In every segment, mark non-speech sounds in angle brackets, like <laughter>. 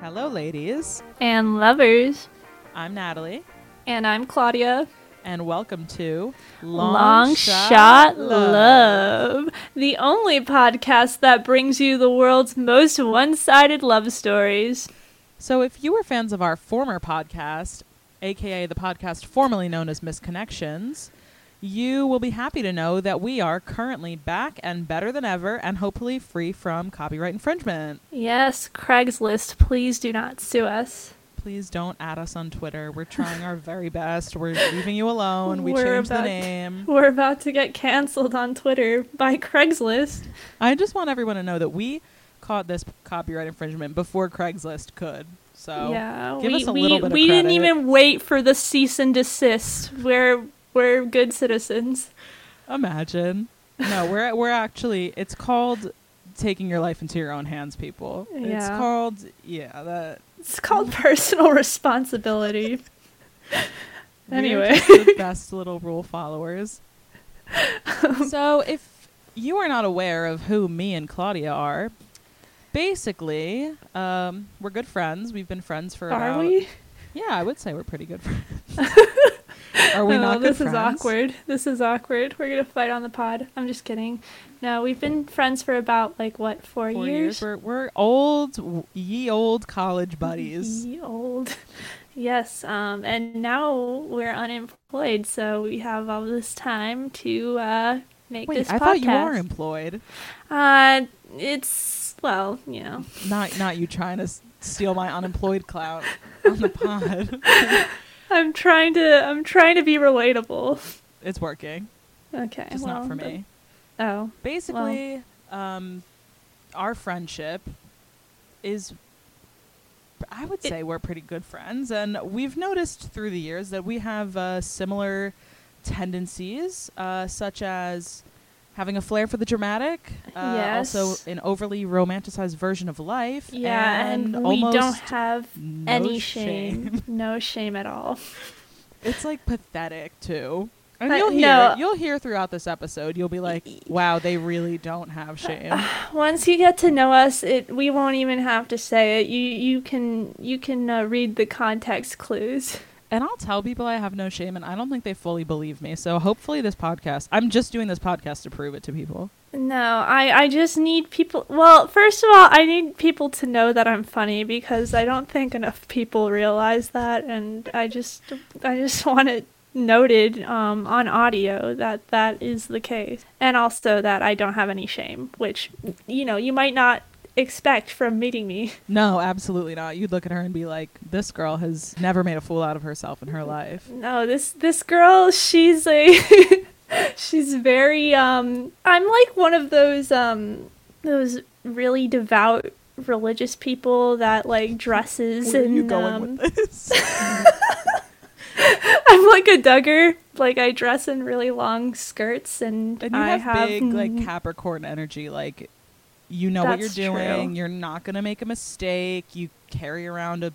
Hello, ladies. and lovers. I'm Natalie, And I'm Claudia. and welcome to Long, Shot, Love, the only podcast that brings you the world's most one sided love stories. So, if you were fans of our former podcast, aka the podcast formerly known as Missed Connections, you will be happy to know that we are currently back and better than ever, and hopefully free from copyright infringement. Yes, Craigslist, please do not sue us. Please don't add us on Twitter. We're trying our very best. We're leaving you alone. We We're changed the name. We're about to get canceled on Twitter by Craigslist. I just want everyone to know that we caught this copyright infringement before Craigslist could. So yeah, give we, us a we, little bit of we didn't even wait for the cease and desist. We're we're good citizens. imagine. No, we're we're actually. It's called taking your life into your own hands, people. Yeah. It's called yeah. That It's called personal <laughs> responsibility. Anyway. the best little rule followers. <laughs> so if you are not aware of who me and Claudia are. Basically, um, we're good friends. We've been friends for Are about we? yeah, I would say we're pretty good friends. <laughs> Oh, this is awkward. This is awkward. We're gonna fight on the pod. I'm just kidding. No, we've been friends for about like what four, Four years? We're we're old, ye old college buddies. <laughs> Ye old. Yes. Um, and now we're unemployed, so we have all this time to uh make Wait, this I podcast. thought you were employed. uh, it's well, you know. Not not you trying to steal my unemployed clout <laughs> on the pod. <laughs> I'm trying to. I'm trying to be relatable. it's working, Okay. just well, not for but- me. Oh. Basically, um, our friendship is. I would It- say we're pretty good friends, and we've noticed through the years that we have uh, similar tendencies, uh, such as having a flair for the dramatic, uh, Yes. also an overly romanticized version of life, Yeah, and, we almost don't have no any shame. no shame at all. <laughs> It's like pathetic too. And But you'll hear no. you'll hear throughout this episode, you'll be like, "Wow, they really don't have shame." <sighs> Once you get to know us, it we won't even have to say it. You you can you can uh, read the context clues. <laughs> and I'll tell people I have no shame, and I don't think they fully believe me. So hopefully, this podcast, I'm just doing this podcast to prove it to people. No, I I just need people. Well, first of all, I need people to know that I'm funny because I don't think enough people realize that, and I just I just <laughs> want it noted um, on audio that that is the case, and also that I don't have any shame, which you know you might not expect from meeting me. No, absolutely not. You'd look at her and be like, "This girl has never made a fool out of herself in her <laughs> life." No, this this girl, she's a <laughs> she's very um I'm like one of those um those really devout religious people that like dresses Where and um? <laughs> I'm like a Duggar. Like I dress in really long skirts and, And you I have, big like mm, Capricorn energy, like you know what you're doing. true. You're not gonna make a mistake. You carry around a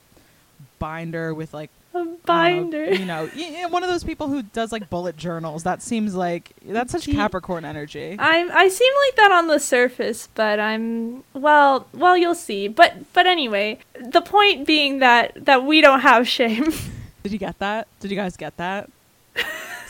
binder with like a don't know, binder. you know, y- one of those people who does like bullet journals. That seems like that's such Capricorn energy. I'm I seem like that on the surface, but I'm well well you'll see. But but anyway, the point being that that we don't have shame. <laughs> Did you get that? Did you guys get that?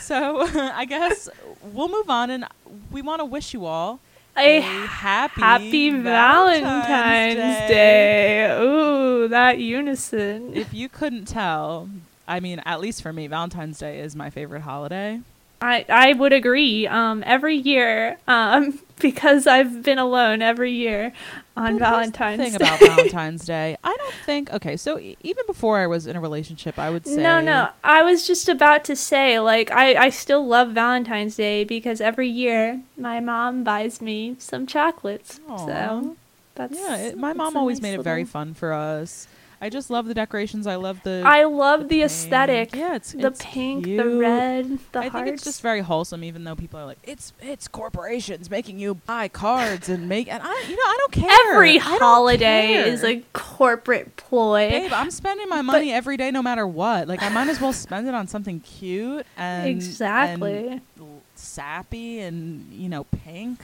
so <laughs> I guess we'll move on, and we want to wish you all a happy happy Valentine's, Day. Ooh, that unison. If you couldn't tell, I mean, at least for me, Valentine's Day is my favorite holiday. I I would agree. Um, every year, um, <laughs> because I've been alone every year on here's Valentine's thing Day. about Valentine's Day, <laughs> I don't think. Okay, so e- even before I was in a relationship, I would say No, no. I was just about to say, like, I, I still love Valentine's Day because every year my mom buys me some chocolates. Aw. So that's Yeah, it, my that's mom always nice made it very fun for us. I just love the decorations. I love the. I love the, pink. aesthetic. Yeah, it's the it's pink, the red, the I hearts. think it's just very wholesome, even though people are like, "It's it's corporations making you buy cards and make." And I, you know, I don't care. Every I holiday is a corporate ploy. Babe, I'm spending my money every day, no matter what. Like, I might as well spend it on something cute and exactly. and sappy and you know pink.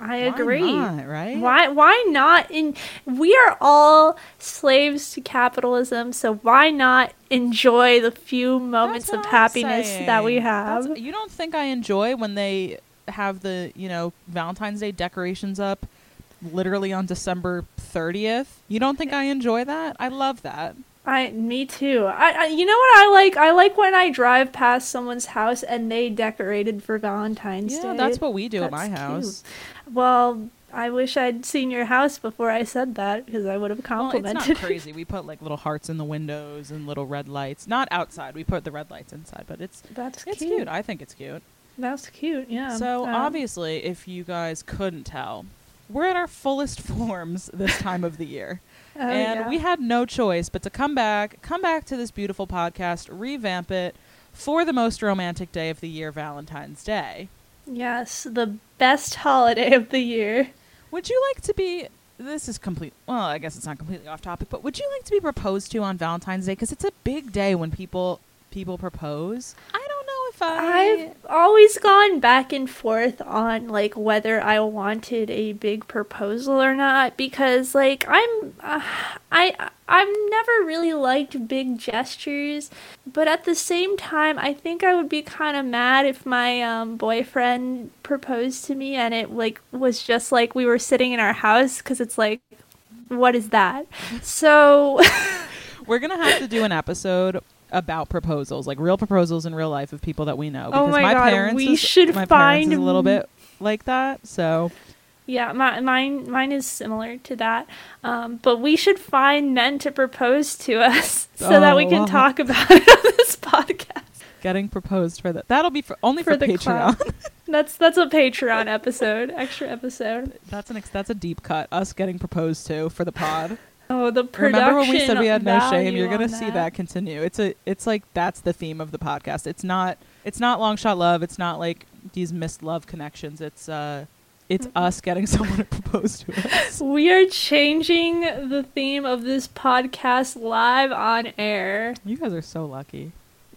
I Why agree. not, right? Why why not in we are all slaves to capitalism, so why not enjoy the few moments of I'm happiness that we have? That's- you don't think I enjoy when they have the, you know, Valentine's Day decorations up literally on December 30th? You don't think I enjoy that? I love that. I me too. I, I you know what I like? I like when I drive past someone's house and they decorated for Valentine's Yeah, Day. that's what we do at That's my cute. house. Well, I wish I'd seen your house before I said that because I would have complimented. Well, it's not <laughs> crazy. We put like little hearts in the windows and little red lights. Not outside. We put the red lights inside, but it's That's it's cute. cute. I think it's cute. That's cute. Yeah. So Um, obviously, if you guys couldn't tell, we're at our fullest <laughs> forms this time of the year. Oh, and yeah. we had no choice but to come back, come back to this beautiful podcast, revamp it for the most romantic day of the year, Valentine's Day. yes, the best holiday of the year. Would you like to be? This is complete. Well, I guess it's not completely off topic, but would you like to be proposed to on Valentine's Day? Because it's a big day when people people propose. I I've always gone back and forth on like whether I wanted a big proposal or not because like I'm uh, I I've never really liked big gestures, but at the same time I think I would be kind of mad if my um, boyfriend proposed to me and it like was just like we were sitting in our house cuz it's like what is that? So <laughs> We're gonna have to do an episode about proposals, like real proposals in real life of people that we know. Oh Because my God, parents, we is, should my parents find is a little bit like that. So Yeah, my, mine mine is similar to that. Um, but we should find men to propose to us <laughs> so that we Oh, can wow. talk <laughs> about it on this podcast. getting proposed for that. That'll be for only for, For the Patreon. <laughs> That's that's a Patreon episode, extra episode. that's an ex- that's a deep cut. Us getting proposed to for the pod. Oh, the production. Remember when we said we had no shame? You're gonna see that continue. It's a it's like that's the theme of the podcast. It's not it's not long shot love. It's not like these missed love connections. It's uh it's us getting <laughs> someone to propose to us. We are changing the theme of this podcast live on air. You guys are so lucky.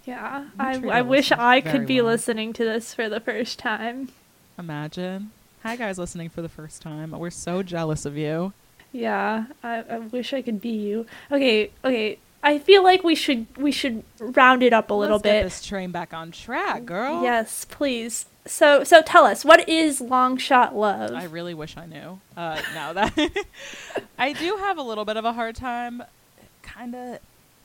Yeah, I, I wish I could be well. listening to this for the first time. Imagine. Hi guys listening for the first time. We're so jealous of you. Yeah, I, I wish I could be you. Okay, okay. I feel like we should we should round it up a little bit. Let's get this train back on track, girl. Yes, please. So so tell us what is long shot love? I really wish I knew. Uh, no, that <laughs> I do have a little bit of a hard time, kind of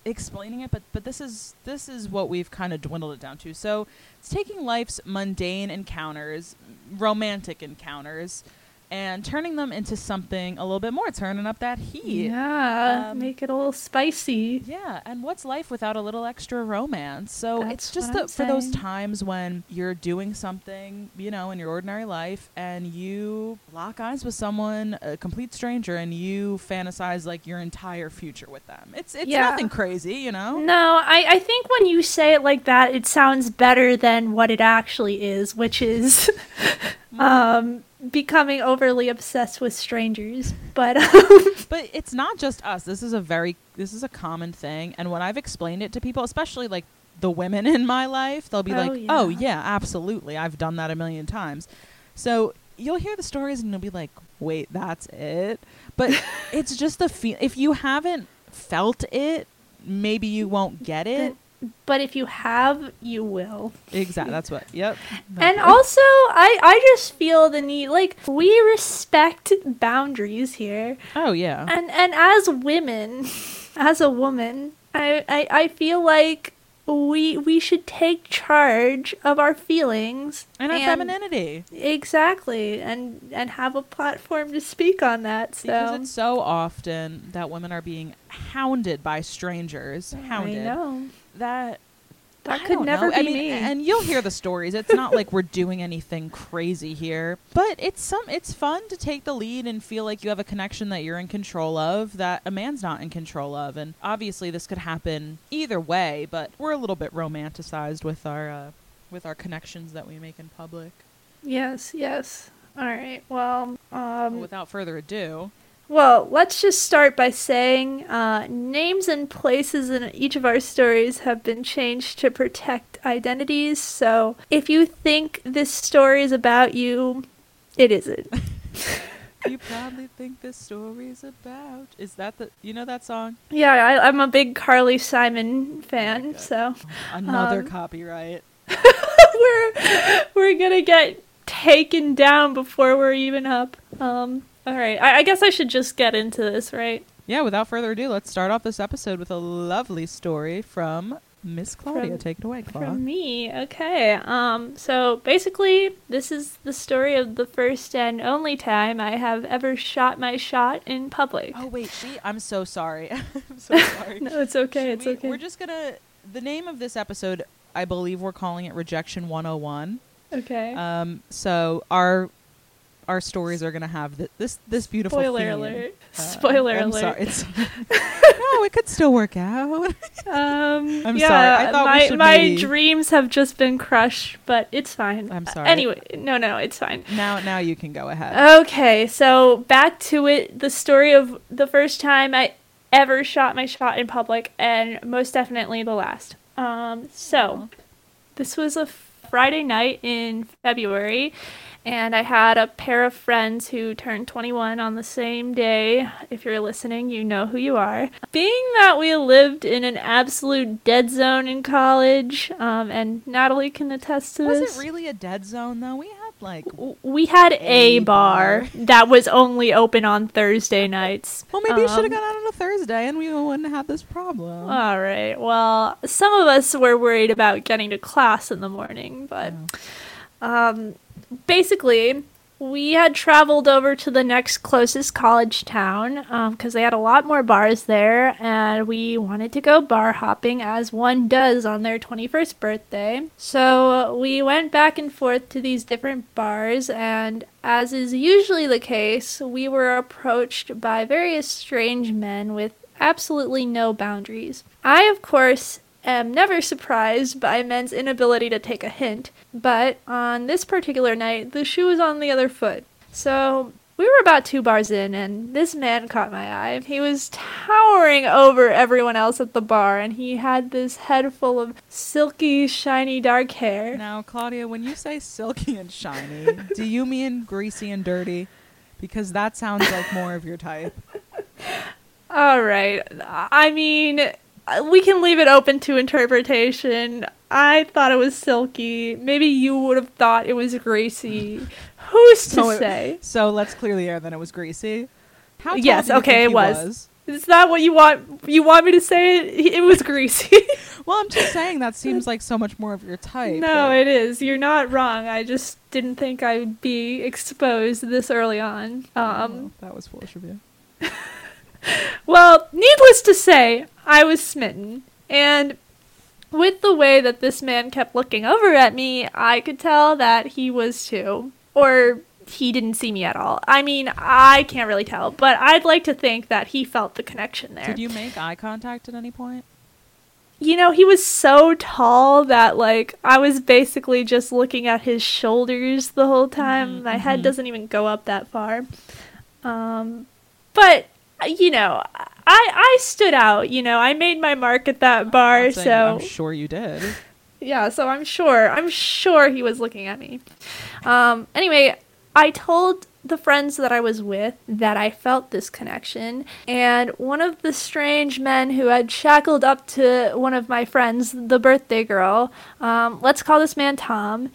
explaining it. But but this is this is what we've kind of dwindled it down to. So it's taking life's mundane encounters, romantic encounters, and turning them into something a little bit more, turning up that heat. yeah, Um, make it a little spicy. Yeah, and what's life without a little extra romance? So it's just the, for those times when you're doing something, you know, in your ordinary life, and you lock eyes with someone, a complete stranger, and you fantasize like your entire future with them. It's it's Yeah. nothing crazy, you know. No, I, I think when you say it like that, it sounds better than what it actually is, which is <laughs> um, becoming overly obsessed with strangers. But um, <laughs> But it's not just us. This is a very this is a common thing, and when I've explained it to people, especially like the women <laughs> in my life, they'll be Oh, like, "Oh yeah. yeah, absolutely. I've done that a million times." So you'll hear the stories and you'll be like, "Wait, that's it?" But <laughs> it's just the feel. If you haven't felt it, maybe you won't get it. But if you have, you will. Exactly. That's what. Yep. And also, I I just feel the need like we respect boundaries here. oh yeah. And and as women, <laughs> as a woman, I, I, I feel like we we should take charge of our feelings And our femininity. Exactly, and and have a platform to speak on that. Because So it's so often that women are being hounded by strangers. Hounded. I know That that I could never know. be I mean, me. And you'll hear the stories. It's not like we're doing anything crazy here, but it's some. It's fun to take the lead and feel like you have a connection that you're in control of that a man's not in control of. And obviously, this could happen either way. But we're a little bit romanticized with our uh, with our connections that we make in public. yes, yes. All right. Well, um, Without further ado, Well, let's just start by saying uh, names and places in each of our stories have been changed to protect identities. So if you think this story is about you, it isn't. <laughs> you probably think this story's about. Is that the you know that song? Yeah, I, I'm a big Carly Simon fan, Okay. so Another Um, <laughs> copyright. we're we're gonna get taken down before we're even up. Um, all right, I, I guess I should just get into this, right? Yeah, without further ado, let's start off this episode with a lovely story from Miss Claudia. From- Take it away, Claudia. From me, okay. Um, so basically, this is the story of the first and only time I have ever shot my shot in public. Oh wait, she. I'm so sorry. <laughs> I'm so <laughs> sorry. No, it's okay. Should It's we- okay. We're just gonna. The name of this episode, I believe, we're calling it Rejection 101. okay. Um, so our our stories are gonna have th- this this beautiful. Spoiler theme. alert. Uh, Spoiler I'm alert. Sorry. It's, <laughs> no, it could still work out. Um, <laughs> I'm yeah, sorry. I thought my my maybe- dreams have just been crushed, but it's fine. I'm Uh, sorry. Anyway, no, no, it's fine. Now, now you can go ahead. Okay, so back to it. The story of the first time I ever shot my shot in public, and most definitely the last. Um, so this was a Friday night in February, and I had a pair of friends who turned 21 on the same day. If you're listening, you know who you are. Being that we lived in an absolute dead zone in college, um, and Natalie can attest to Was this. it really a dead zone though? We like. We had a A bar bar. that was only open on Thursday nights. Well, maybe you should have Um, gone out on a Thursday, and we wouldn't have this problem. All right. Well, some of us were worried about getting to class in the morning, but Oh. um, basically, we had traveled over to the next closest college town um, because they had a lot more bars there, and we wanted to go bar hopping as one does on their 21st birthday. So we went back and forth to these different bars, and as is usually the case, we were approached by various strange men with absolutely no boundaries. I, of course, am never surprised by men's inability to take a hint, but on this particular night, the shoe was on the other foot. So we were about two bars in, and this man caught my eye. He was towering over everyone else at the bar, and he had this head full of silky, shiny, dark hair. Now, Claudia, when you say silky and shiny, <laughs> do you mean greasy and dirty? Because that sounds like more of your type. <laughs> All right. I mean, we can leave it open to interpretation. I thought it was silky. Maybe you would have thought it was greasy. Who's to So it- say? So let's clear the air. Then it was greasy. How Yes, okay, it he was. Is that what you want? You want me to say it? It was greasy. <laughs> Well, I'm just saying that seems like so much more of your type. no, but- it is. You're not wrong. I just didn't think I'd be exposed this early on. Um, Oh, that was foolish of you. <laughs> Well, needless to say, I was smitten. And with the way that this man kept looking over at me, I could tell that he was too. Or he didn't see me at all. I mean, I can't really tell, but I'd like to think that he felt the connection there. Did you make eye contact at any point? You know, he was so tall that, like, I was basically just looking at his shoulders the whole time. Mhm, My head mhm. doesn't even go up that far. Um, but, you know, I, I stood out. You know, I made my mark at that bar, I'm so. I'm sure you did. Yeah, so I'm sure. I'm sure he was looking at me. Um, anyway, I told the friends that I was with that I felt this connection, and one of the strange men who had shackled up to one of my friends, the birthday girl, um, let's call this man Tom,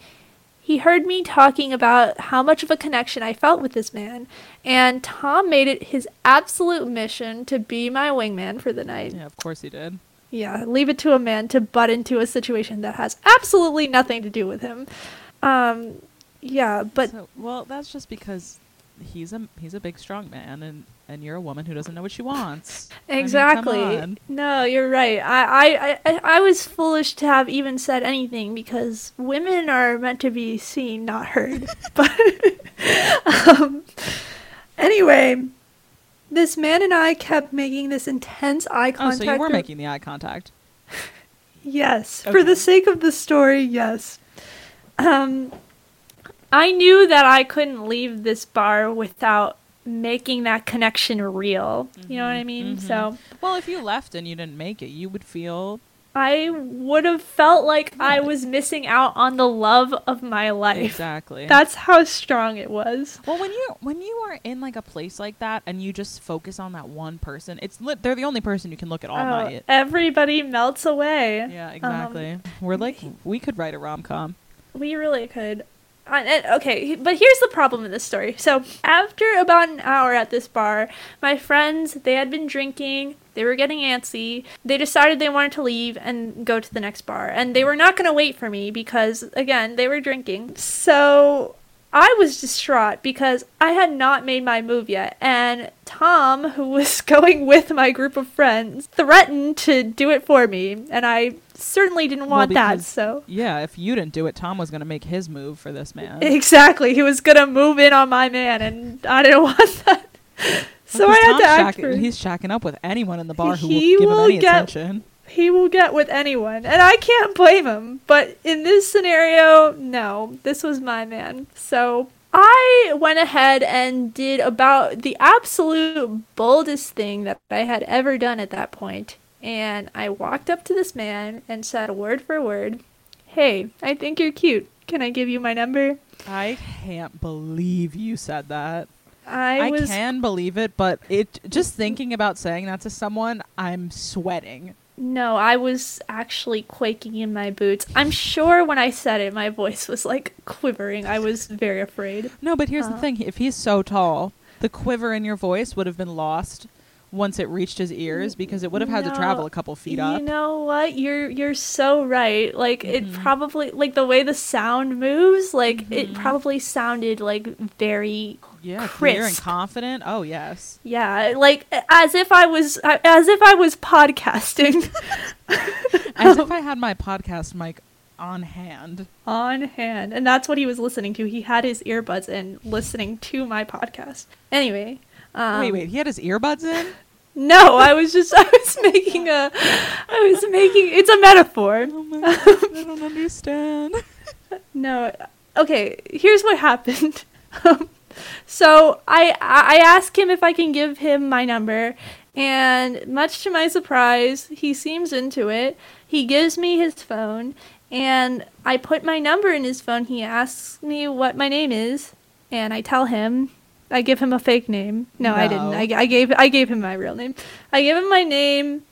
he heard me talking about how much of a connection I felt with this man, and Tom made it his absolute mission to be my wingman for the night. Yeah, of course he did. Yeah, leave it to a man to butt into a situation that has absolutely nothing to do with him. Um, yeah, but So- well, that's just because he's a he's a big strong man, and and you're a woman who doesn't know what she wants. I mean, exactly. no, you're right. I, I, I, I was foolish to have even said anything because women are meant to be seen, not heard. <laughs> but um, anyway, this man and I kept making this intense eye contact Oh, so you were making the eye contact. <laughs> Yes, for the sake of the story, yes. Um, I knew that I couldn't leave this bar without making that connection real. You know what I Mhm, mean? mhm. So, Well, if you left and you didn't make it, you would feel I would have felt like I was missing out on the love of my life. Exactly. That's how strong it was. well, when you when you are in like a place like that and you just focus on that one person, it's lit they're the only person you can look at all Oh, night. everybody melts away. Yeah, exactly. We're like we could write a rom com. We really could. Okay, but here's the problem in this story. So, after about an hour at this bar, my friends, they had been drinking, they were getting antsy. They decided they wanted to leave and go to the next bar. And they were not going to wait for me because, again, they were drinking. So, I was distraught because I had not made my move yet. And Tom, who was <laughs> going with my group of friends, threatened to do it for me. And I certainly didn't Well, want that, so. Yeah, if you didn't do it, Tom was gonna make his move for this man. <laughs> Exactly. He was gonna move in on my man, and I didn't <laughs> want that. So I had Tom's to act. shack- for- he's shacking up with anyone in the bar who will give him any get- attention. He will get with anyone, and I can't blame him. But in this scenario, no, this was my man. So I went ahead and did about the absolute boldest thing that I had ever done at that point, and I walked up to this man and said word for word, "Hey, I think you're cute. Can I give you my number?" I can't believe you said that. I, I, was can believe it, but it just thinking about saying that to someone, I'm sweating. No, I was actually quaking in my boots. I'm sure when I said it, my voice was like quivering. I was very afraid. No, but here's the Uh. thing: if he's so tall, the quiver in your voice would have been lost once it reached his ears because it would have had to travel a couple feet up. you know what? You're you're so right. Like it Mhm. probably like the way the sound moves, like it Mhm. probably sounded like very yeah, clear and confident. Oh yes. yeah, like as if I was as if I was podcasting <laughs> As if I had my podcast mic on hand. on hand. And that's what he was listening to. He had his earbuds in listening to my podcast. Anyway, um, wait, wait. He had his earbuds in. <laughs> No, I was just I was making a I was making it's a metaphor. Oh my god, I don't <laughs> understand. No. Okay, here's what happened. Um, so I I asked him if I can give him my number and much to my surprise, he seems into it. He gives me his phone and I put my number in his phone. He asks me what my name is and I tell him I give him a fake name. No, I didn't. I, I gave I gave him my real name. I give him my name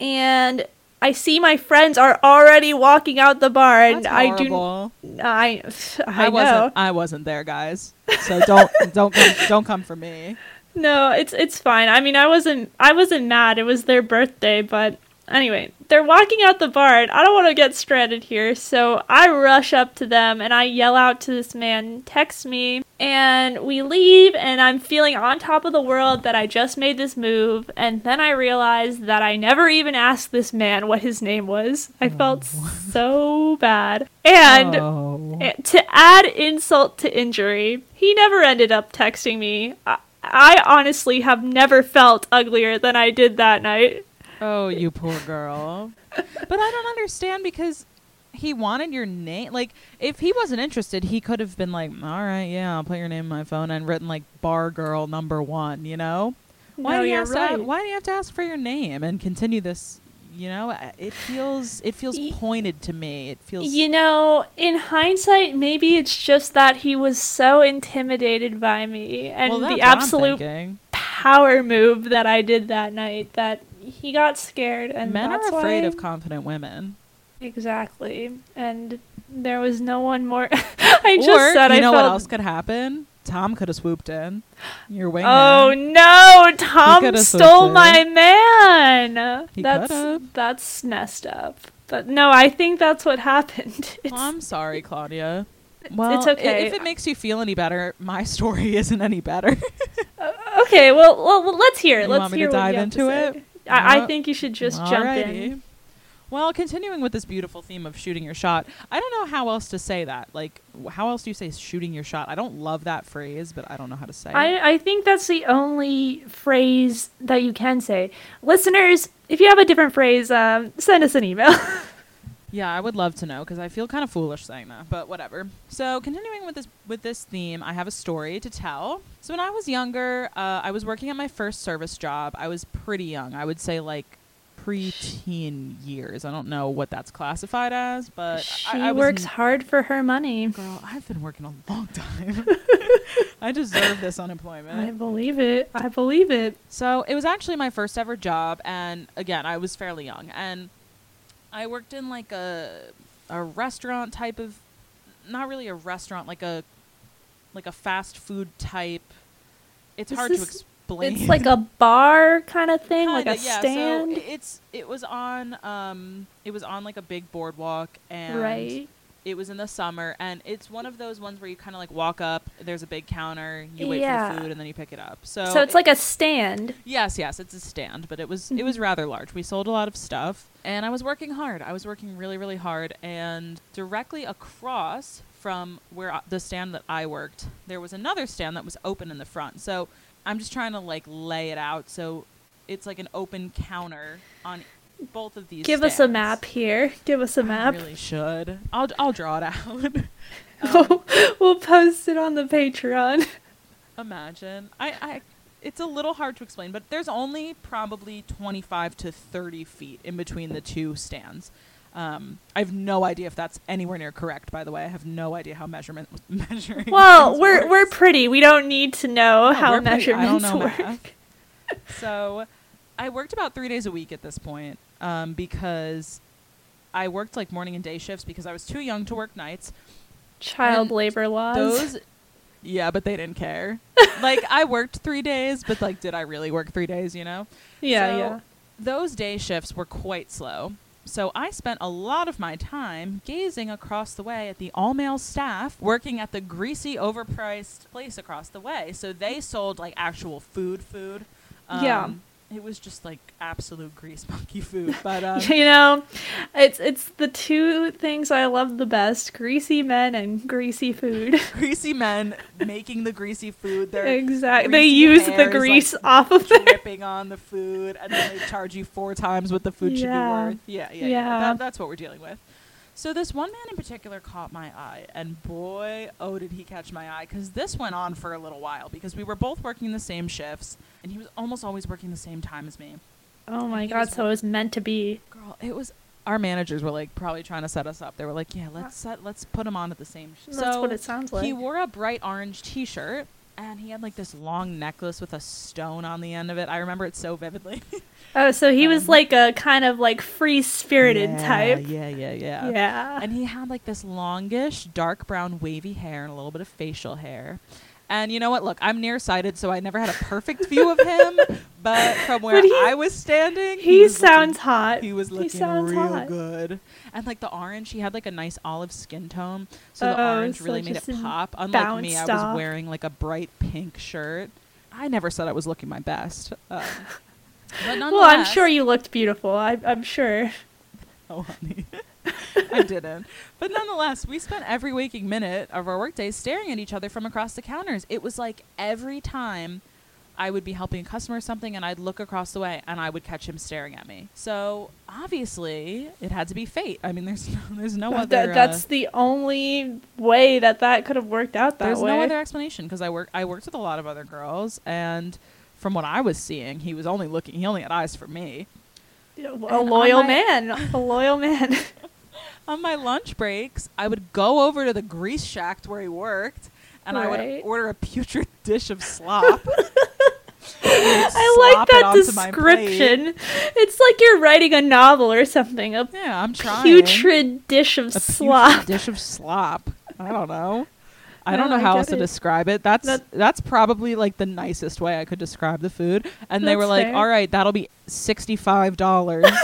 and I see my friends are already walking out the bar and I do. I I, I, know. wasn't. I wasn't there, guys. So <laughs> don't don't come, don't come for me. No, it's it's fine. I mean, I wasn't I wasn't mad. It was their birthday, but anyway, they're walking out the bar. And I don't want to get stranded here, so I rush up to them and I yell out to this man, "Text me." And we leave and I'm feeling on top of the world that I just made this move, and then I realize that I never even asked this man what his name was. I oh. felt <laughs> so bad. And Oh. Eh, to add insult to injury, he never ended up texting me. I, I honestly have never felt uglier than I did that night. Oh, you poor girl. But I don't understand because he wanted your name. Like, if he wasn't interested, he could have been like, "All right, yeah, I'll put your name in my phone," and written like "bar girl number one." You know? Why no, do you have right. to? Why do you have to ask for your name and continue this? You know, it feels it feels pointed to me. It feels. You know, in hindsight, maybe it's just that he was so intimidated by me and well, the absolute power move that I did that night that he got scared and Men are afraid why- of confident women. exactly and there was no one more <laughs> I just or said you I know felt what else could happen? Tom could have swooped in. Your wingman. Oh no! Tom stole my man. He that's could've. that's messed up. But no, I think that's what <laughs> happened. It's, I'm sorry, Claudia. Well, it's okay. If it makes you feel any better, my <laughs> story isn't any better. Uh, okay, well, well, let's hear it. You let's want me to dive into it? I, I think you should just jump in. Well, continuing with this beautiful theme of shooting your shot, I don't know how else to say that. Like, how else do you say shooting your shot? I don't love that phrase, but I don't know how to say it. I, I think that's the only phrase that you can say. Listeners, if you have a different phrase, um, send us an email. <laughs> Yeah, I would love to know because I feel kind of foolish saying that, but whatever. So, continuing with this with this theme, I have a story to tell. So, when I was younger, uh, I was working at my first service job. I was pretty young. I would say like preteen years. I don't know what that's classified as, but she I, I works n- hard for her money. Girl, I've been working a long <laughs> time. <laughs> I deserve this unemployment. I believe it. I believe it. So it was actually my first ever job, and again, I was fairly young, and I worked in like a a restaurant type of, not really a restaurant, like a like a fast food type. It's hard to explain. It's like a bar kind of thing, like a yeah, stand. So it's it was on um it was on like a big boardwalk, and right. It was in the summer, and it's one of those ones where you kind of like walk up. There's a big counter, you wait Yeah. for the food, and then you pick it up. So So it's it- like a stand. Yes, yes, it's a stand, but it was it was mm-hmm. rather large. We sold a lot of stuff, and I was working hard. I was working really, really hard, and directly across from where the stand that I worked, there was another stand that was open in the front. So I'm just trying to like lay it out so it's like an open counter on both of these. Give us a map here. Give us a map. I really should. I'll I'll draw it out. <laughs> Um, we'll post it on the Patreon. imagine. I, I it's a little hard to explain, but there's only probably 25 to 30 feet in between the two stands. Um, I have no idea if that's anywhere near correct. By the way, I have no idea how measurement <laughs> measuring. Well, we're we're pretty. We don't need to know No, how we're pretty. Measurements <laughs> know work. so I worked about three days a week at this point um, because I worked like morning and day shifts because I was too young to work nights. Child And labor laws. Those, <laughs> yeah, but they didn't care. <laughs> like I worked three days, but like, did I really work three days? You know, yeah, So, yeah. those day shifts were quite slow. So I spent a lot of my time gazing across the way at the all male staff working at the greasy, overpriced place across the way. So they sold like actual food, food. Yeah. It was just like absolute grease <laughs> monkey food. But um, <laughs> you know, it's it's the two things I love the best: greasy men and greasy food. <laughs> greasy men making the greasy food. They're exactly. They use the is, like, grease off of it. dripping on the food, and then they charge you four times what the food should be Yeah. worth. Yeah, yeah, yeah. Yeah. That, that's what we're dealing with. So this one man in particular caught my eye, and boy, oh, did he catch my eye! Because this went on for a little while because we were both working the same shifts, and he was almost always working the same time as me. Oh my god! was So it was meant to be. Girl, it was. Our managers were like probably trying to set us up. They were like, "Yeah, let's set, let's put him on at the same." Sh-. That's so what it sounds like. he wore a bright orange T-shirt, and he had like this long necklace with a stone on the end of it. I remember it so vividly. <laughs> oh, so he was um, like a kind of like free spirited Yeah, type. Yeah, yeah, yeah. Yeah. And he had like this longish, dark brown, wavy hair and a little bit of facial hair. And you know what? Look, I'm nearsighted, so I never had a perfect view of him. <laughs> But from where But he- I was standing, he was looking- sounds hot. he was looking sounds real hot. good. And like the orange, he had like a nice olive skin tone, so the Oh, orange so really made it pop. Unlike me, I was wearing like a bright pink shirt. I never said I was looking my best. Um, <laughs> but Well, I'm sure you looked beautiful. I, I'm sure. Oh, honey. <laughs> <laughs> I didn't. But nonetheless, we spent every waking minute of our workdays staring at each other from across the counters. It was like every time I would be helping a customer or something and I'd look across the way and I would catch him staring at me. So obviously, it had to be fate. I mean, there's <laughs> no, there's no That- other. that's uh, the only way that that could have worked out that there's way. no other explanation because I work I worked with a lot of other girls and from what I was seeing, he was only looking. He only had eyes for me. a loyal man. A loyal man. <laughs> on my lunch breaks, I would go over to the grease shack where he worked, and I would order a putrid <laughs> dish of slop. <laughs> I like that description. It's like you're writing a novel or something. A Yeah, I'm trying. putrid dish of a slop. dish of slop. I don't know. I No, don't oh, know I how else to describe it. That's That- that's probably like the nicest way I could describe the food. And they were like, fair. "All right, that'll be sixty-five dollars." <laughs>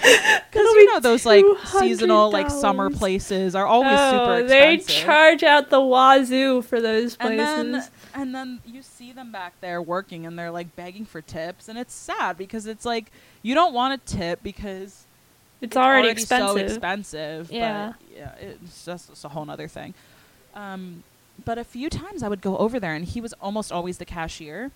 Because you know those like seasonal like summer places are always oh, super they charge out the wazoo for those and places. then and then you see them back there working and they're like begging for tips and it's sad because it's like you don't want to tip because it's, already, so expensive. expensive Yeah. but yeah it's just it's a whole other thing um, but a few times i would go over there and he was almost always the cashier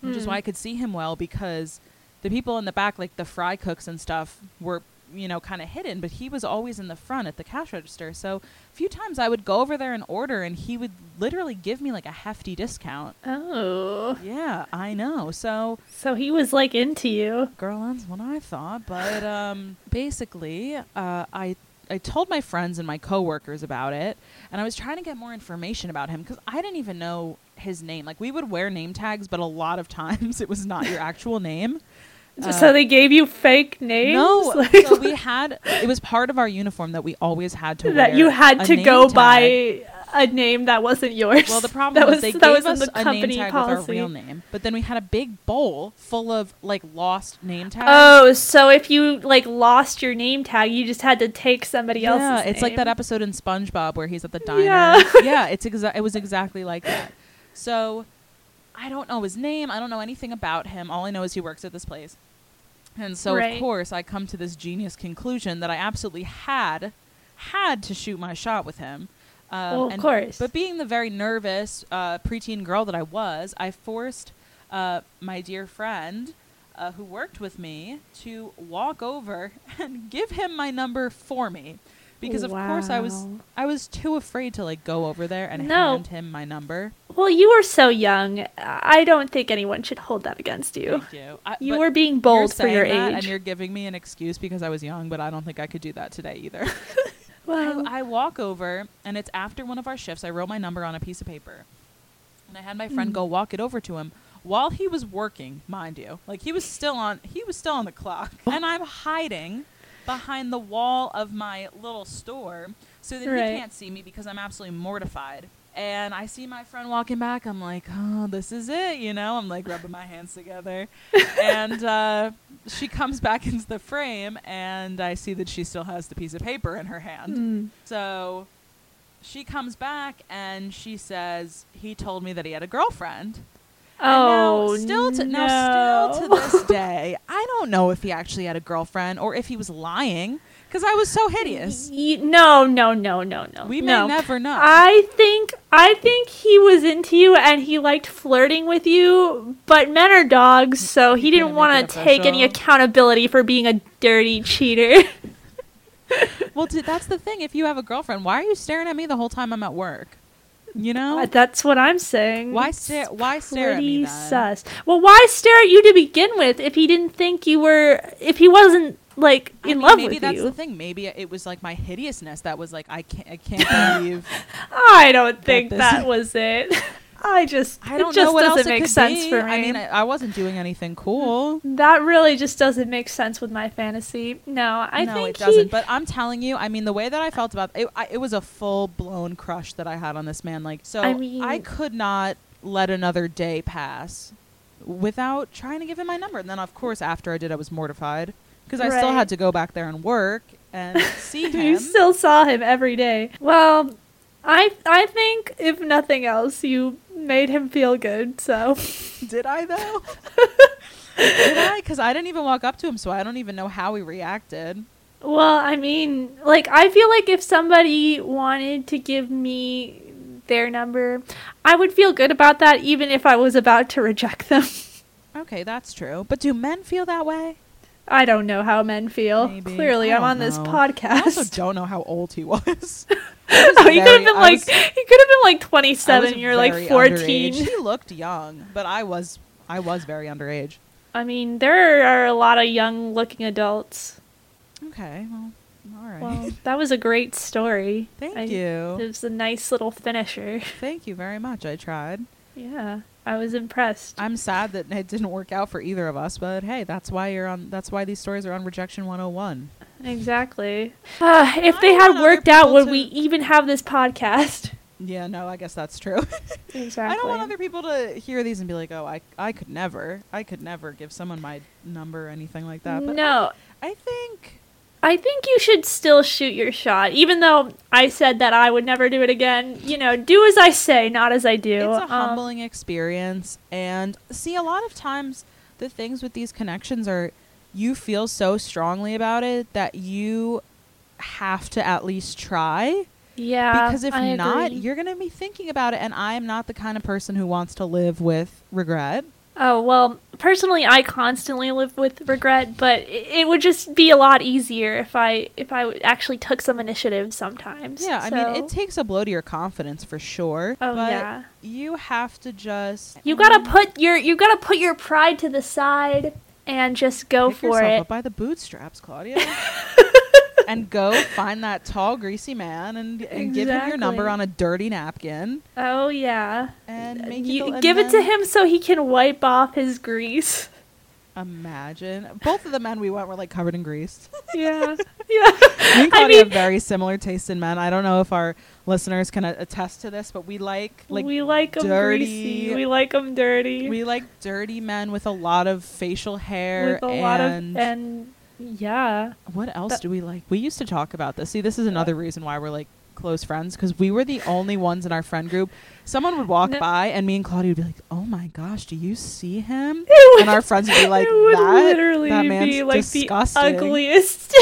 which is Hmm. why i could see him well because the people in the back like the fry cooks and stuff were you know, kind of hidden, but he was always in the front at the cash register. So a few times I would go over there and order, and he would literally give me like a hefty discount. Oh. Yeah, I know. So, So he was like into you. girl, that's what I thought. But um, basically, uh, I I told my friends and my coworkers about it, and I was trying to get more information about him because I didn't even know his name. Like we would wear name tags, but a lot of <laughs> times it was not your actual name. Uh, so they gave you fake names? No, <laughs> Like, so we had. It was part of our uniform that we always had to that you had to go tag. buy a name that wasn't yours. Well, the <laughs> problem that was, was they that gave was us the a name tag with our real name, but then we had a big bowl full of like lost name tags. Oh, so if you like lost your name tag, you just had to take somebody else's yeah, it's like that episode in SpongeBob where he's at the diner. Yeah. <laughs> Yeah, it's exa- it was exactly like that. So, I don't know his name. I don't know anything about him. All I know is he works at this place. And so, Right. of course, I come to this genius conclusion that I absolutely had had to shoot my shot with him. Um, Well, of and- course. But being the very nervous uh, preteen girl that I was, I forced uh, my dear friend uh, who worked with me to walk over <laughs> and give him my number for me. Because of course I was Wow. I was too afraid to like go over there and No. hand him my number. Well, you were so young. I don't think anyone should hold that against you. Thank you. I, You but were being you're bold for saying your that age. and you're giving me an excuse because I was young, but I don't think I could do that today either. <laughs> well, I, I walk over, and it's after one of our shifts. I wrote my number on a piece of paper, and I had my friend Mm. go walk it over to him while he was working, mind you. Like he was still on, he was still on the clock, and I'm hiding behind the wall of my little store so that Right. he can't see me because I'm absolutely mortified. And I see my friend walking back. I'm like, oh, this is it, you know. I'm like rubbing my hands together, <laughs> and uh, she comes back into the frame, and I see that she still has the piece of paper in her hand. mm, So she comes back and she says he told me that he had a girlfriend. Oh, and now, still to no. now still to this <laughs> day, I don't know if he actually had a girlfriend or if he was lying because I was so hideous. No, no, no, no, no. We may no. never know. I think I think he was into you and he liked flirting with you, but men are dogs, so he didn't want to take any accountability for being a dirty cheater. <laughs> well, t- that's the thing. If you have a girlfriend, why are you staring at me the whole time I'm at work? You know, That's what I'm saying. why stare? Why stare at me then? sus. Well, why stare at you to begin with if he didn't think you were if he wasn't like I in mean, love maybe with that's you? the thing. Maybe it was like my hideousness that was like I can't. I can't believe. <laughs> I don't think this- that <laughs> was it. <laughs> I just I don't it just know what else doesn't it make sense be. for me. I mean, I, wasn't doing anything hmm. cool. that really just doesn't make sense with my fantasy. No, I no, think it doesn't. he, But I'm telling you, I mean, the way that I felt about it, I, it was a full blown crush that I had on this man. Like, so I mean, I, could not let another day pass without trying to give him my number. And then, of course, after I did, I was mortified because I still had to go back there and work and <laughs> see him. you still saw him every day. Well, I I think if nothing else, you made him feel good. So <laughs> did I though? <laughs> did I? Because I didn't even walk up to him, so I don't even know how he reacted. Well, I mean, like I feel like if somebody wanted to give me their number, I would feel good about that even if I was about to reject them. Okay, that's true. But do men feel that way? I don't know how men feel. Maybe. Clearly, I'm on this podcast. I also don't know how old he was. <laughs> <laughs> Oh, he could have been I like was- he could have been like 27. You're like 14. underage. He looked young, but I was I was very underage. I mean, there are a lot of young-looking adults. Okay, well, all right. Well, that was a great story. Thank I- you. It was a nice little finisher. Thank you very much. I tried. Yeah, I was impressed. I'm sad that it didn't work out for either of us, but hey, that's why you're on. That's why these stories are on Rejection 101. Exactly. Uh, <sighs> if I they had worked out, would to- we even have this podcast? <laughs> Yeah, no, I guess that's true. Exactly. <laughs> I don't want other people to hear these and be like, "Oh, I I could never, I could never give someone my number or anything like that." But no, I think I think you should still shoot your shot, even though I said that I would never do it again. You know, do as I say, not as I do. It's a Um, humbling experience. And see, a lot of times the things with these connections are you feel so strongly about it that you have to at least try. yeah, because if I not, agree. you're going to be thinking about it. And I am not the kind of person who wants to live with regret. Oh well, personally I constantly live with regret, but it, would just be a lot easier if I if I actually took some initiative sometimes. Yeah, I mean, it takes a blow to your confidence for sure. Oh but yeah. You have to just. You gotta mm. put your you gotta put your pride to the side and just go Pick for it. by the bootstraps, Claudia. <laughs> and go find that tall, greasy man and, and give him your number on a dirty napkin Oh yeah. and uh, make You, it. and give it to him so he can wipe off his grease. Imagine both of the men we went were like covered in grease. <laughs> Yeah. <laughs> yeah. And I mean, have very similar taste in men. I don't know if our listeners can a- attest to this, but we like like we like them dirty- greasy. We like them dirty. we like dirty men with a lot of facial hair with a and, lot of and yeah. what else that- do we like? We used to talk about this. See, this is another reason why we're like close friends because we were the only ones in our friend group. Someone would walk No. by and me and Claudia would be like, "Oh my gosh, do you see him?" It would, And our friends would be <laughs> like, it would "That literally that man's be like disgusting." the ugliest.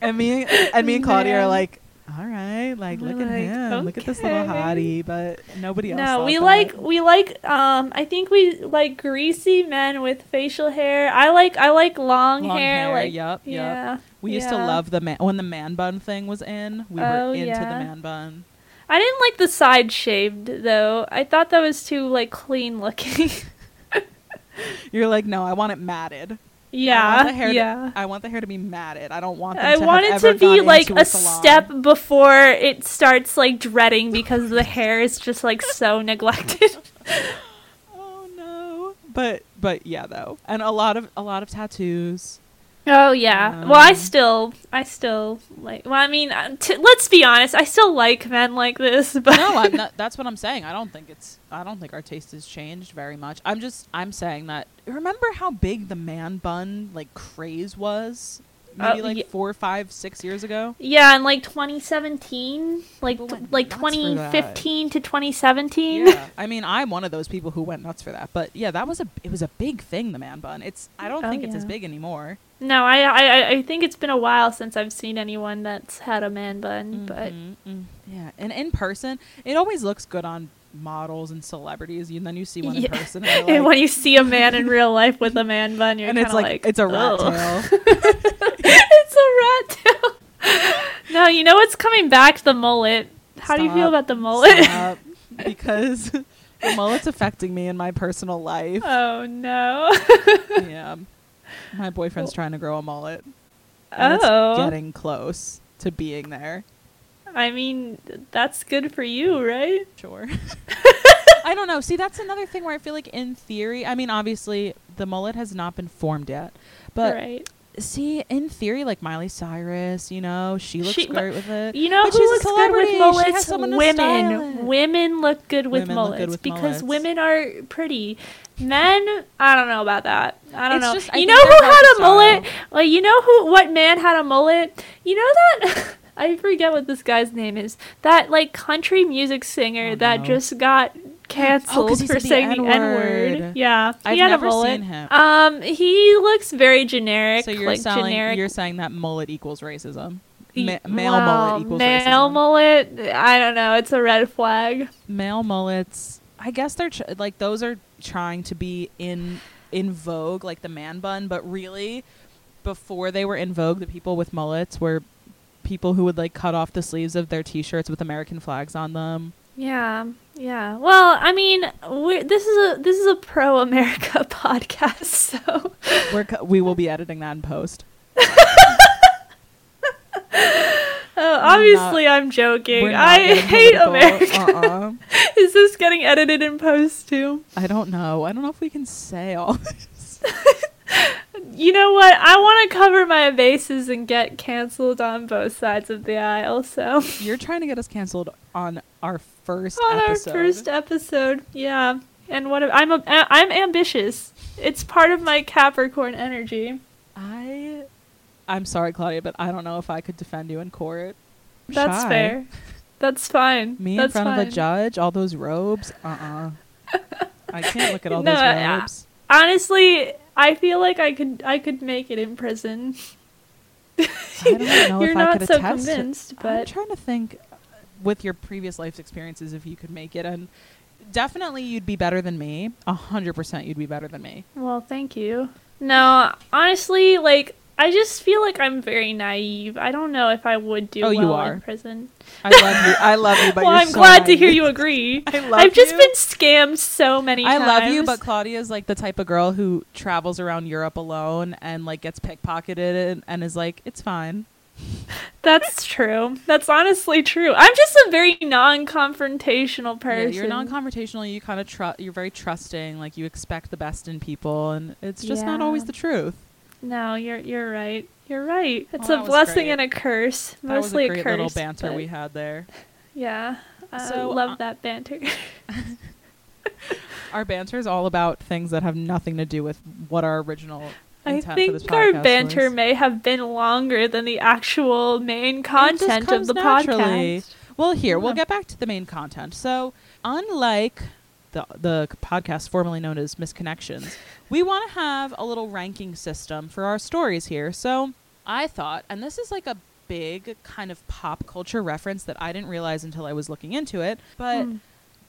And me and me and <laughs> Claudia are like, "All right, like We're look at like, him, look at this little hottie," but nobody else. no, we that. like we like um I think we like greasy men with facial hair. I like I like long, long hair, hair. like yep, yep. yeah. We used to love the man when the man bun thing was in. We Oh, were into yeah. the man bun. I didn't like the side shaved though. I thought that was too like clean looking. <laughs> You're like, no, I want it matted. I yeah. want the hair. yeah. To, I want the hair to be matted. I don't want. I to want it to be like into a step before it starts like dreading because the hair is just like so <laughs> neglected. Oh no! But but yeah, though, and a lot of a lot of tattoos. Oh yeah. well, I Um, still, I still like. Well, I mean, uh, t- let's be honest. I still like men like this, <laughs> but no, I'm not, that's what I'm saying. I don't think it's. I don't think our taste has changed very much. I'm just. I'm saying that. Remember how big the man bun like craze was? Maybe Oh, like ye- four, five, six years ago. yeah, in like 2017, like went like nuts for that. 2015 to 2017. Yeah, <laughs> I mean, I'm one of those people who went nuts for that. But yeah, that was a. It was a big thing. The man bun. It's. I don't Oh, think it's as big anymore. No, I, I I- think it's been a while since I've seen anyone that's had a man bun, but Mhm, mm. yeah, and in person, it always looks good on models and celebrities. And then you see one in person, and, <laughs> and like, when you see a man in real life with a man bun, you're and it's kinda like, it's a rat "Ugh." tail. <laughs> it's a rat tail. <laughs> no, you know what's coming back? The mullet. How do you feel about the mullet? Stop, because the mullet's affecting me in my personal life. oh no. yeah, my boyfriend's trying to grow a mullet. And oh. it's getting close to being there. I mean, that's good for you, right? Sure. <laughs> I don't know. See, that's another thing where I feel like, in theory, I mean, obviously, the mullet has not been formed yet, but right. see, in theory, like Miley Cyrus, you know, she looks She- great with it. You know But who she's a looks good with mullets? someone to style Women. Women look good with Women mullets good with because mullets. women are pretty. Men, I don't know about that. I don't It's know. just- I you know who had a mullet? Like you know who? What man had a mullet? You know that. <laughs> I forget what this guy's name is. That like country music singer Oh, that no. just got canceled he for said the saying the N N-word. Yeah, he I've had never a seen him. Um, he looks very generic. So you're like selling, generic. you're saying that mullet equals racism. Ma- male well, mullet equals racism. male racism. mullet. I don't know. It's a red flag. male mullets i guess they're ch- like those are trying to be in in vogue like the man bun but really before they were in vogue the people with mullets were people who would like cut off the sleeves of their t-shirts with american flags on them Yeah, yeah. Well, I mean, we're, this is a this is a pro America <laughs> podcast, so we're co- we will be editing that in post <laughs> oh, obviously I'm joking. I hate. America. uh-uh. <laughs> is this getting edited in post too? i don't know i don't know if we can say all this You know what? I want to cover my bases and get canceled on both sides of the aisle. So you're trying to get us canceled on our first on episode our first episode, yeah. And what if- I'm a, I'm ambitious. It's part of my Capricorn energy. i i'm sorry claudia but i don't know if i could defend you in court That's Shy. fair. That's fine. Me That's in front of a judge, all those robes. Uh uh I can't look at all <laughs> No, those I- robes. Honestly, I feel like I could I could make it in prison. <laughs> I don't know You're if I not could so attest. convinced, I'm but trying to think with your previous life's experiences if you could make it. And definitely you'd be better than me. A hundred percent you'd be better than me. Well, thank you. No, honestly, like I just feel like I'm very naive. I don't know if I would do Oh, well you are. in prison. I love you. I love you, <laughs> but well, I'm so glad to hear you <laughs> agree. I love you. I've just you. been scammed so many times. I times. love you, but Claudia is like the type of girl who travels around Europe alone and like gets pickpocketed and, and is like, it's fine. <laughs> that's true. That's honestly true. I'm just a very non-confrontational person. Yeah, you're non-confrontational. You kind of trust. You're very trusting. Like you expect the best in people, and it's just not always the truth. No, you're you're right. You're right. It's Well, a that blessing great. and a curse. That Mostly was a great curse. little banter but we had there. <laughs> Yeah. I So, love uh, that banter. <laughs> <laughs> Our banter is all about things that have nothing to do with what our original I intent for this think our banter was. may have been longer than the actual main content of the naturally. podcast. Well, here we'll get back to the main content. So, unlike the the podcast formerly known as Missed Connections, we want to have a little ranking system for our stories here. So, I thought, and this is like a big kind of pop culture reference that I didn't realize until I was looking into it. But Hmm.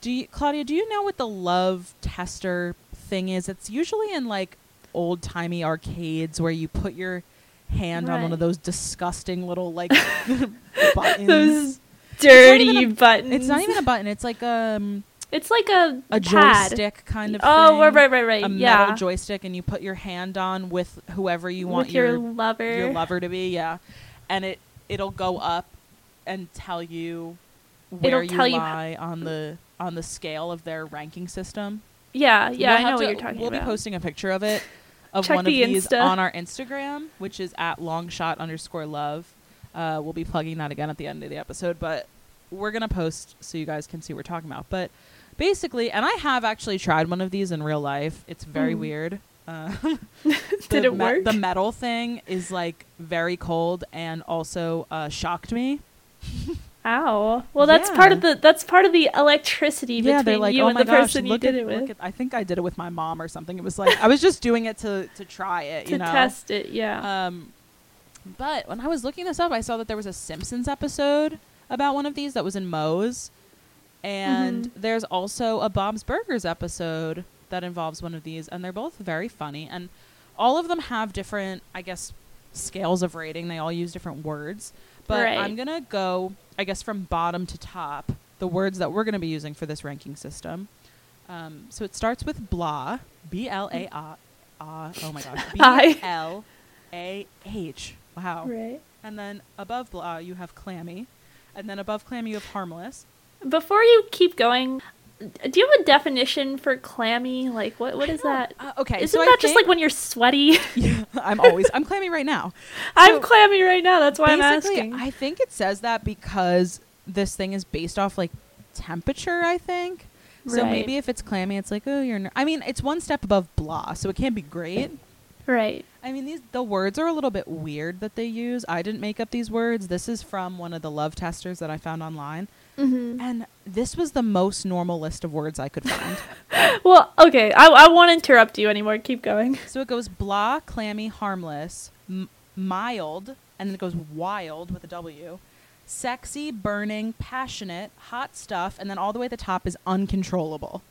do you, Claudia? Do you know what the love tester thing is? It's usually in like old timey arcades where you put your hand on one of those disgusting little like <laughs> buttons. Those dirty even buttons. It's not even a button. It's like um, It's like a a pad. joystick kind of Oh, thing. right, right, right, right. A yeah. metal joystick, and you put your hand on with whoever you want your, your lover. your lover to be. Yeah, and it it'll go up and tell you where It'll you tell you- lie on the on the scale of their ranking system. Yeah, yeah, We'll I know have what you're talking about. We'll be posting a picture of it <laughs> of Check one of these Insta. on our Instagram, which is at longshot underscore love. Uh, we'll be plugging that again at the end of the episode, but we're gonna post so you guys can see what we're talking about. But basically, and I have actually tried one of these in real life. It's very Mm. weird. Uh, <laughs> <laughs> Did it me- work? The metal thing is like very cold and also uh, shocked me. Ow. Well, that's part of the that's part of the electricity yeah, between like, you oh and the gosh, person you did at, it with at- I think I did it with my mom or something. It was like I was just doing it to to try it, <laughs> to you know. test it. Yeah. Um, but when I was looking this up, I saw that there was a Simpsons episode about one of these that was in Moe's, and Mhm. there's also a Bob's Burgers episode that involves one of these, and they're both very funny, and all of them have different, I guess, scales of rating. They all use different words, but Right. I'm gonna go, I guess, from bottom to top. The words that we're gonna be using for this ranking system. Um, so it starts with blah, B L A ah, oh my gosh, <laughs> B. L A H. Wow. right. And then above blah, you have clammy. And then above clammy, you have harmless. Before you keep going, do you have a definition for clammy? Like what what is that? Uh, okay, Isn't so I that just like when you're sweaty? <laughs> Yeah, I'm always I'm clammy right now. <laughs> I'm So, clammy right now. That's why I'm asking. I think it says that because this thing is based off like temperature. I think. So Right. maybe if it's clammy, it's like oh you're. Ner-. I mean, it's one step above blah, so it can't be great. right. I mean, these the words are a little bit weird that they use. I didn't make up these words. This is from one of the love testers that I found online, hmm and this was the most normal list of words I could find. <laughs> Well, okay. I I won't interrupt you anymore. Keep going. so it goes blah, clammy, harmless, m- mild, and then it goes wild with a W, sexy, burning, passionate, hot stuff, and then all the way at the top is uncontrollable.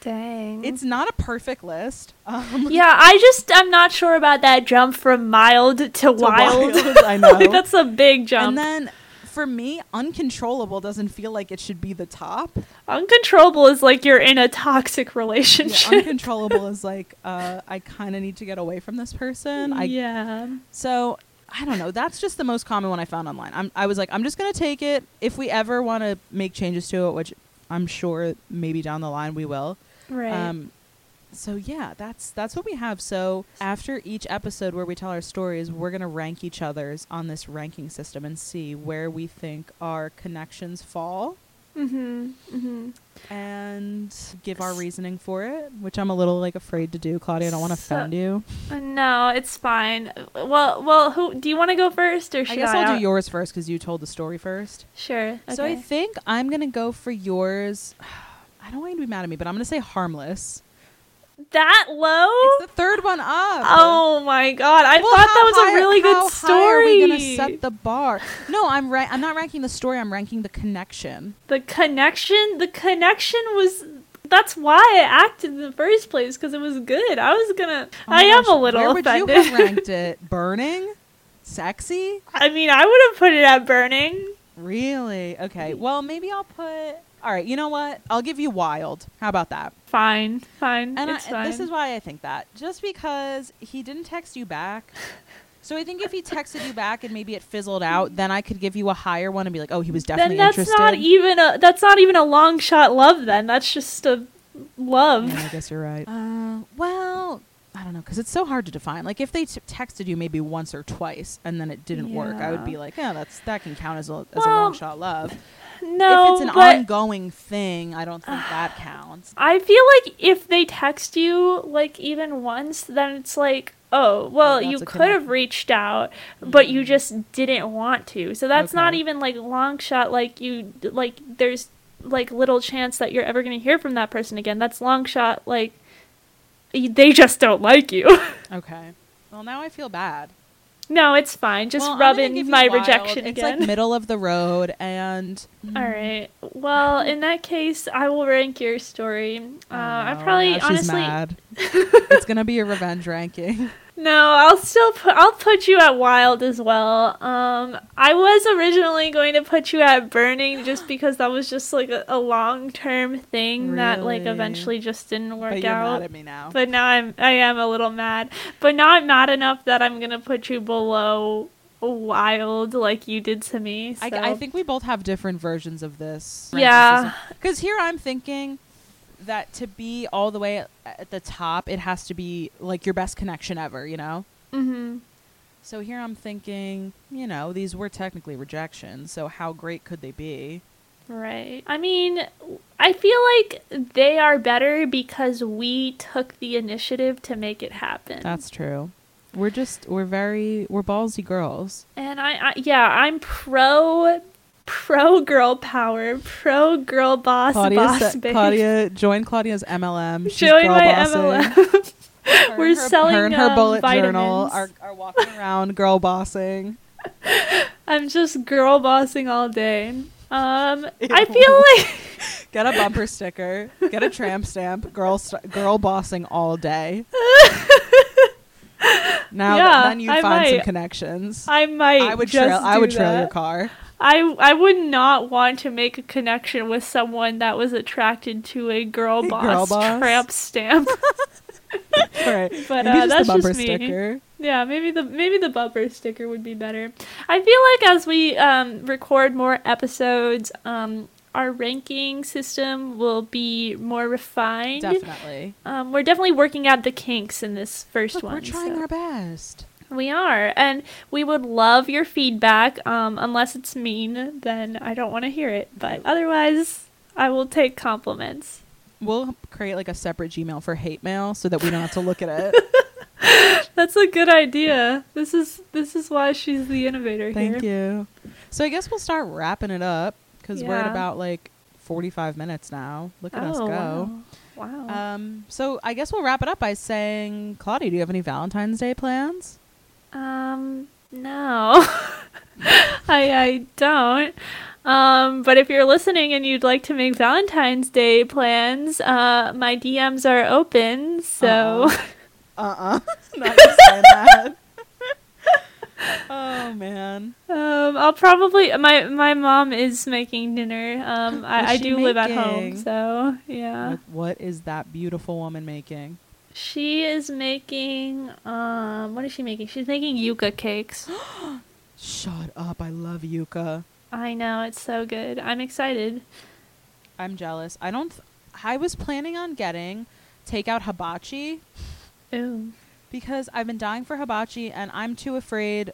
Dang. It's not a perfect list. Um, <laughs> yeah, I just I'm not sure about that jump from mild to, wild. wild, I <laughs> know. like that's a big jump. And then for me, uncontrollable doesn't feel like it should be the top. Uncontrollable is like you're in a toxic <laughs> Yeah, relationship. uncontrollable is like uh, I kind of need to get away from this person. I yeah. so I don't know. That's just the most common one I found online. I'm, I was like, I'm just gonna take it. If we ever want to make changes to it, which I'm sure maybe down the line we will. Right. Um, so yeah, that's that's what we have. So after each episode where we tell our stories, we're gonna rank each other's on this ranking system and see where we think our connections fall mhm. Mhm. and give our reasoning for it, which I'm a little like afraid to do. Claudia, I don't want to So- offend you. Uh, No, it's fine. Well, well, who do you want to go first or I should guess I? I'll do yours first because you told the story first. Sure. Okay. So I think I'm gonna go for yours. <sighs> I don't want you to be mad at me, but I'm gonna say harmless. That low? It's the third one up. oh my god! I Well, thought that was high- a really good how story. High are we gonna set the bar? No, I'm right. I'm not ranking the story. I'm ranking the connection. the connection. The connection was that's why I acted in the first place because it was good. I was gonna. Oh I am gosh, a little Where would offended. you have <laughs> ranked it? Burning? Sexy? I mean, I would have put it at burning. Really? Okay. Well, maybe I'll put. All right. You know what? I'll give you wild. How about that? Fine, fine. And it's I, fine. this is why I think that. Just because he didn't text you back. So I think if he texted you back and maybe it fizzled out, then I could give you a higher one and be like, "Oh, he was definitely then that's interested." not even a that's not even a long shot love. Then that's just a love. Yeah, I guess you're right. Uh, well, I don't know because it's so hard to define. Like if they t- texted you maybe once or twice and then it didn't work, I would be like, "Yeah, that's that can count as a as a long shot love." No, if it's an ongoing thing, I don't think that <sighs> counts. I feel like if they text you like even once, then it's like, oh, oh well, that's you could have reached out, mm-hmm. but you just didn't want to. So that's not even like long shot. Like you, like there's like little chance that you're ever gonna hear from that person again. That's long shot. Like they just don't like you. <laughs> Okay. Well, now I feel bad. No, it's fine. Just Well, I'm rub in my wild. rejection it's again. like middle of the road, and <laughs> All right. Well, in that case, I will rank your story. Uh, Oh, I probably honestly <laughs> it's gonna be a revenge ranking. No. I'll still put. I'll put you at wild as well. Um, I was originally going to put you at burning just because that was just like a, a long term thing that like eventually just didn't work but you're out. mad at me now. But now I'm I am a little mad. But now I'm mad enough that I'm gonna put you below wild like you did to me. I, I think we both have different versions of this. Yeah. Because here I'm thinking that to be all the way at, the top, it has to be like your best connection ever, you know? Mhm. So here I'm thinking, you know, these were technically rejections, so how great could they be? Right. I mean, I feel like they are better because we took the initiative to make it happen. That's true. We're just, we're very, we're ballsy girls. and I, I yeah, I'm pro pro girl power, pro girl boss Claudia, boss babe. Claudia, join Claudia's MLM. She's Join girl my bossing. MLM. <laughs> <laughs> Her We're her, selling, her and her um, bullet journal are, are walking around girl bossing. <laughs> I'm just girl bossing all day. Um, Ew. I feel like Get a bumper sticker. Get a tramp stamp. Girl, st- girl bossing all day. Now Yeah, then you find some connections. I might. I would trail. I would trail your car. I I would not want to make a connection with someone that was attracted to a girl A boss, girl boss? tramp stamp. <laughs> Right. <laughs> But Maybe uh, just that's just me. sticker. Yeah, maybe the maybe the bumper sticker would be better. I feel like as we um, record more episodes, um, our ranking system will be more refined. Definitely. Um, we're definitely working out the kinks in this first Look, one. we're trying so- our best. We are, and we would love your feedback. Um, unless it's mean, then I don't want to hear it. But otherwise, I will take compliments. We'll create like a separate Gmail for hate mail so that we don't have to look at it. <laughs> That's a good idea. This is this is why she's the innovator here. Thank here. you. So I guess we'll start wrapping it up because we're at about like 45 minutes now. Look at us Oh, go. Wow. wow. Um, so I guess we'll wrap it up by saying, Claudia, do you have any Valentine's Day plans? Um, no, <laughs> I I don't. Um, but if you're listening and you'd like to make Valentine's Day plans, uh, my DMs are open. So Uh-uh. <laughs> <laughs> Not just that. oh man. um, I'll probably my my mom is making dinner. Um, <gasps> I, I do live at home, so yeah. What is that beautiful woman making? She is making um, what is she making? She's making yuca cakes. <gasps> Shut up. I love yuca. I know it's so good. I'm excited. I'm jealous. I don't th- I was planning on getting takeout hibachi Ooh. because I've been dying for hibachi and I'm too afraid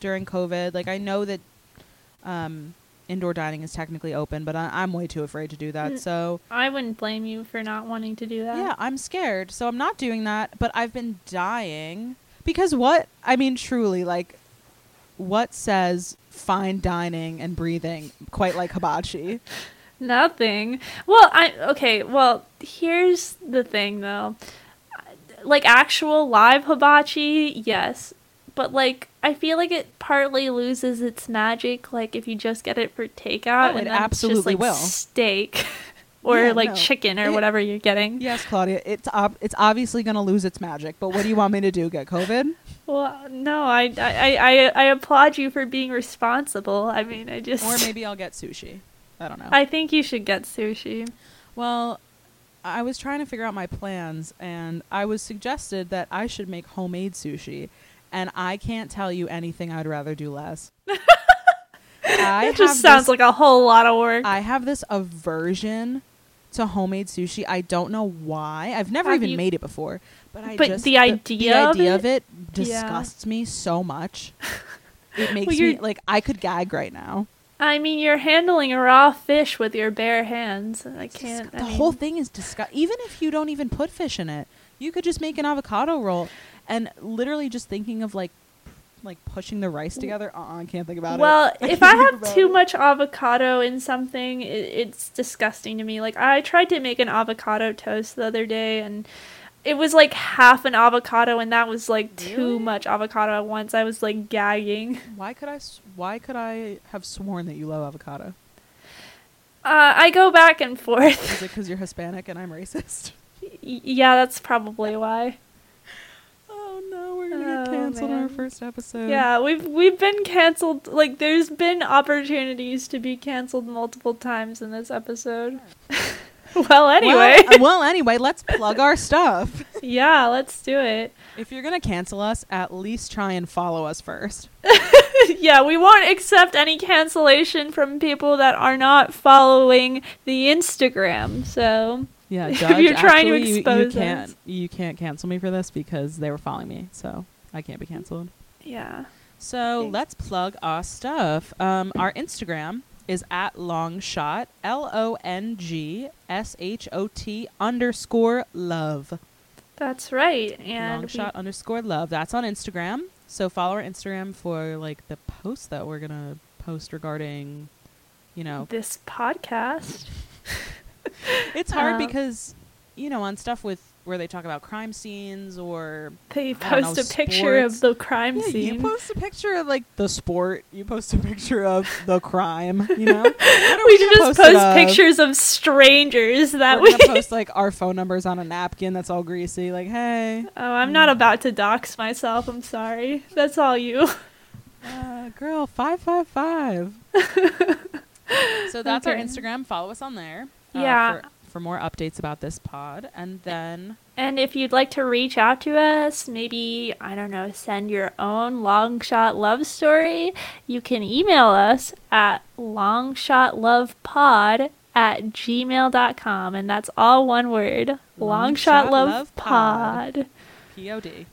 during COVID. Like I know that um indoor dining is technically open, but I- I'm way too afraid to do that. Mm. So I wouldn't blame you for not wanting to do that. Yeah, I'm scared. So I'm not doing that, but I've been dying because what? I mean truly like what says fine dining and breathing quite like hibachi? <laughs> Nothing. Well, I okay. Well, here's the thing though. Like actual live hibachi, yes, but like I feel like it partly loses its magic. Like if you just get it for takeout, Oh, and it absolutely it's just, like, will. Steak. <laughs> or Yeah, like no. chicken or It- whatever you're getting. Yes, Claudia. It's ob- it's obviously gonna lose its magic. But what do you want me to do? Get COVID? Well, no, I, I, I, I applaud you for being responsible. I mean, I just, Or <laughs> maybe I'll get sushi. I don't know. I think you should get sushi. Well, I was trying to figure out my plans, and I was suggested that I should make homemade sushi, and I can't tell you anything I'd rather do less. <laughs> I It just sounds this- like a whole lot of work. I have this aversion to homemade sushi. I don't know why. I've never Have even you- made it before, but I But just the idea the of idea it? of it Yeah. disgusts me so much. <laughs> It makes me like I could gag right now. I mean, you're handling a raw fish with your bare hands. and I can't. the I mean, whole thing is disgust. Even if you don't even put fish in it, you could just make an avocado roll. And literally, just thinking of like, like pushing the rice together. Uh, I can't think about Well, it. Well, <laughs> if I have too it. much avocado in something, it, it's disgusting to me. Like I tried to make an avocado toast the other day, and it was like half an avocado, and that was like Really? too much avocado at once. I was like gagging. <laughs> why could I? Why could I have sworn that you love avocado? Uh, I go back and forth. Is it because <laughs> you're Hispanic and I'm racist? Y- yeah, that's probably why. Oh we're gonna get Oh, canceled on our first episode. Yeah, we've we've been canceled. Like, there's been opportunities to be canceled multiple times in this episode. <laughs> well, anyway, Well, uh, <laughs> well, anyway, let's plug our stuff. yeah, let's do it. If you're gonna cancel us, at least try and follow us first. <laughs> yeah, we won't accept any cancellation from people that are not following the Instagram. So, Yeah, <laughs> Judge, you're trying to actually, you- you, can't you can't cancel me for this because they were following me, so I can't be canceled. yeah. So Thanks. let's plug our stuff. Um, our Instagram is at longshot L O N G S H O T underscore love. That's right. And Longshot underscore love. That's on Instagram. So follow our Instagram for like the posts that we're gonna post regarding, you know, this podcast. <laughs> it's hard Um, because you know on stuff with where they talk about crime scenes or They post know, a picture of the crime Yeah, scene. you post a picture of like the sport. You post a picture of the crime. You know, <laughs> are we just post of? pictures of strangers that we. post like our phone numbers on a napkin that's all greasy. Like, hey, <laughs> oh, I'm not about to dox myself. I'm sorry. That's all you. uh, <laughs> girl, five five five. So that's our Instagram. Follow us on there. Uh, Yeah. For, for more updates about this pod, and then And if you'd like to reach out to us, maybe, I don't know, send your own long shot love story, you can email us at longshotlovepod at gmail.com. And that's all one word longshotlovepod. POD,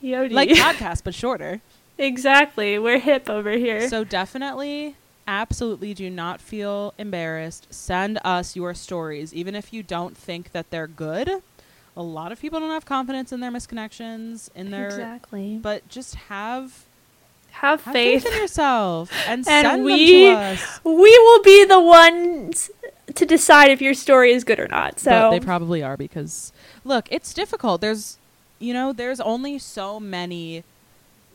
P-O-D. like <laughs> podcast but shorter. exactly. We're hip over here. So definitely, absolutely do not feel embarrassed. Send us your stories, even if you don't think that they're good. A lot of people don't have confidence in their misconnections, in their, exactly. but just have Have have faith. faith in yourself <laughs> and, And send we- them to us. we will be the ones to decide if your story is good or not. So But they probably are because look, it's difficult. There's you know, there's only so many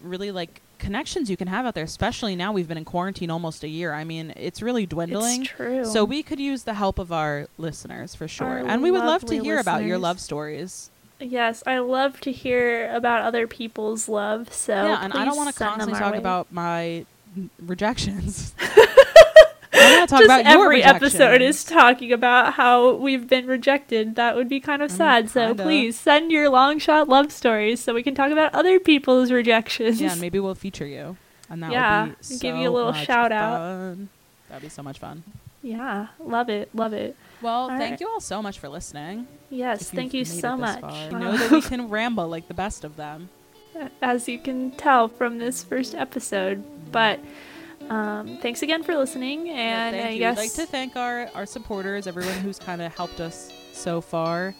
really like connections you can have out there, especially now we've been in quarantine almost a year. I mean, it's really dwindling. it's true. So we could use the help of our listeners for sure. Our and we would love to hear about your love stories. Yes, I love to hear about other people's love. So yeah, and I don't want to constantly talk way. about my rejections. <laughs> I talk Just about your every episode is talking about how we've been rejected. That would be kind of I mean, sad. So kinda. please send your long shot love stories so we can talk about other people's rejections. Yeah, maybe we'll feature you. And that Yeah, would be give you a so little much shout out. fun. That'd be so much fun. Yeah, love it, love it. Well, All thank right. you all so much for listening. Yes, thank you've you made so much. far. I <laughs> know that we can ramble like the best of them. <laughs> as you can tell from this first episode. But um, thanks again for listening, and thank I you. guess We'd like to thank our, our supporters, everyone who's kind of helped us so far.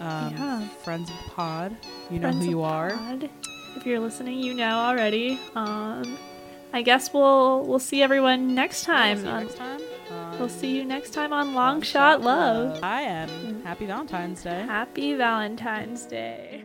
Um, Yeah. Friends of the pod, you know who you are. Pod, If you're listening, you know already. Um, I guess we'll we'll see everyone next Yeah, time. we'll see next time. we'll on see you next time on Long Long Shot Love. I am. happy Valentine's Day. Happy Valentine's Day.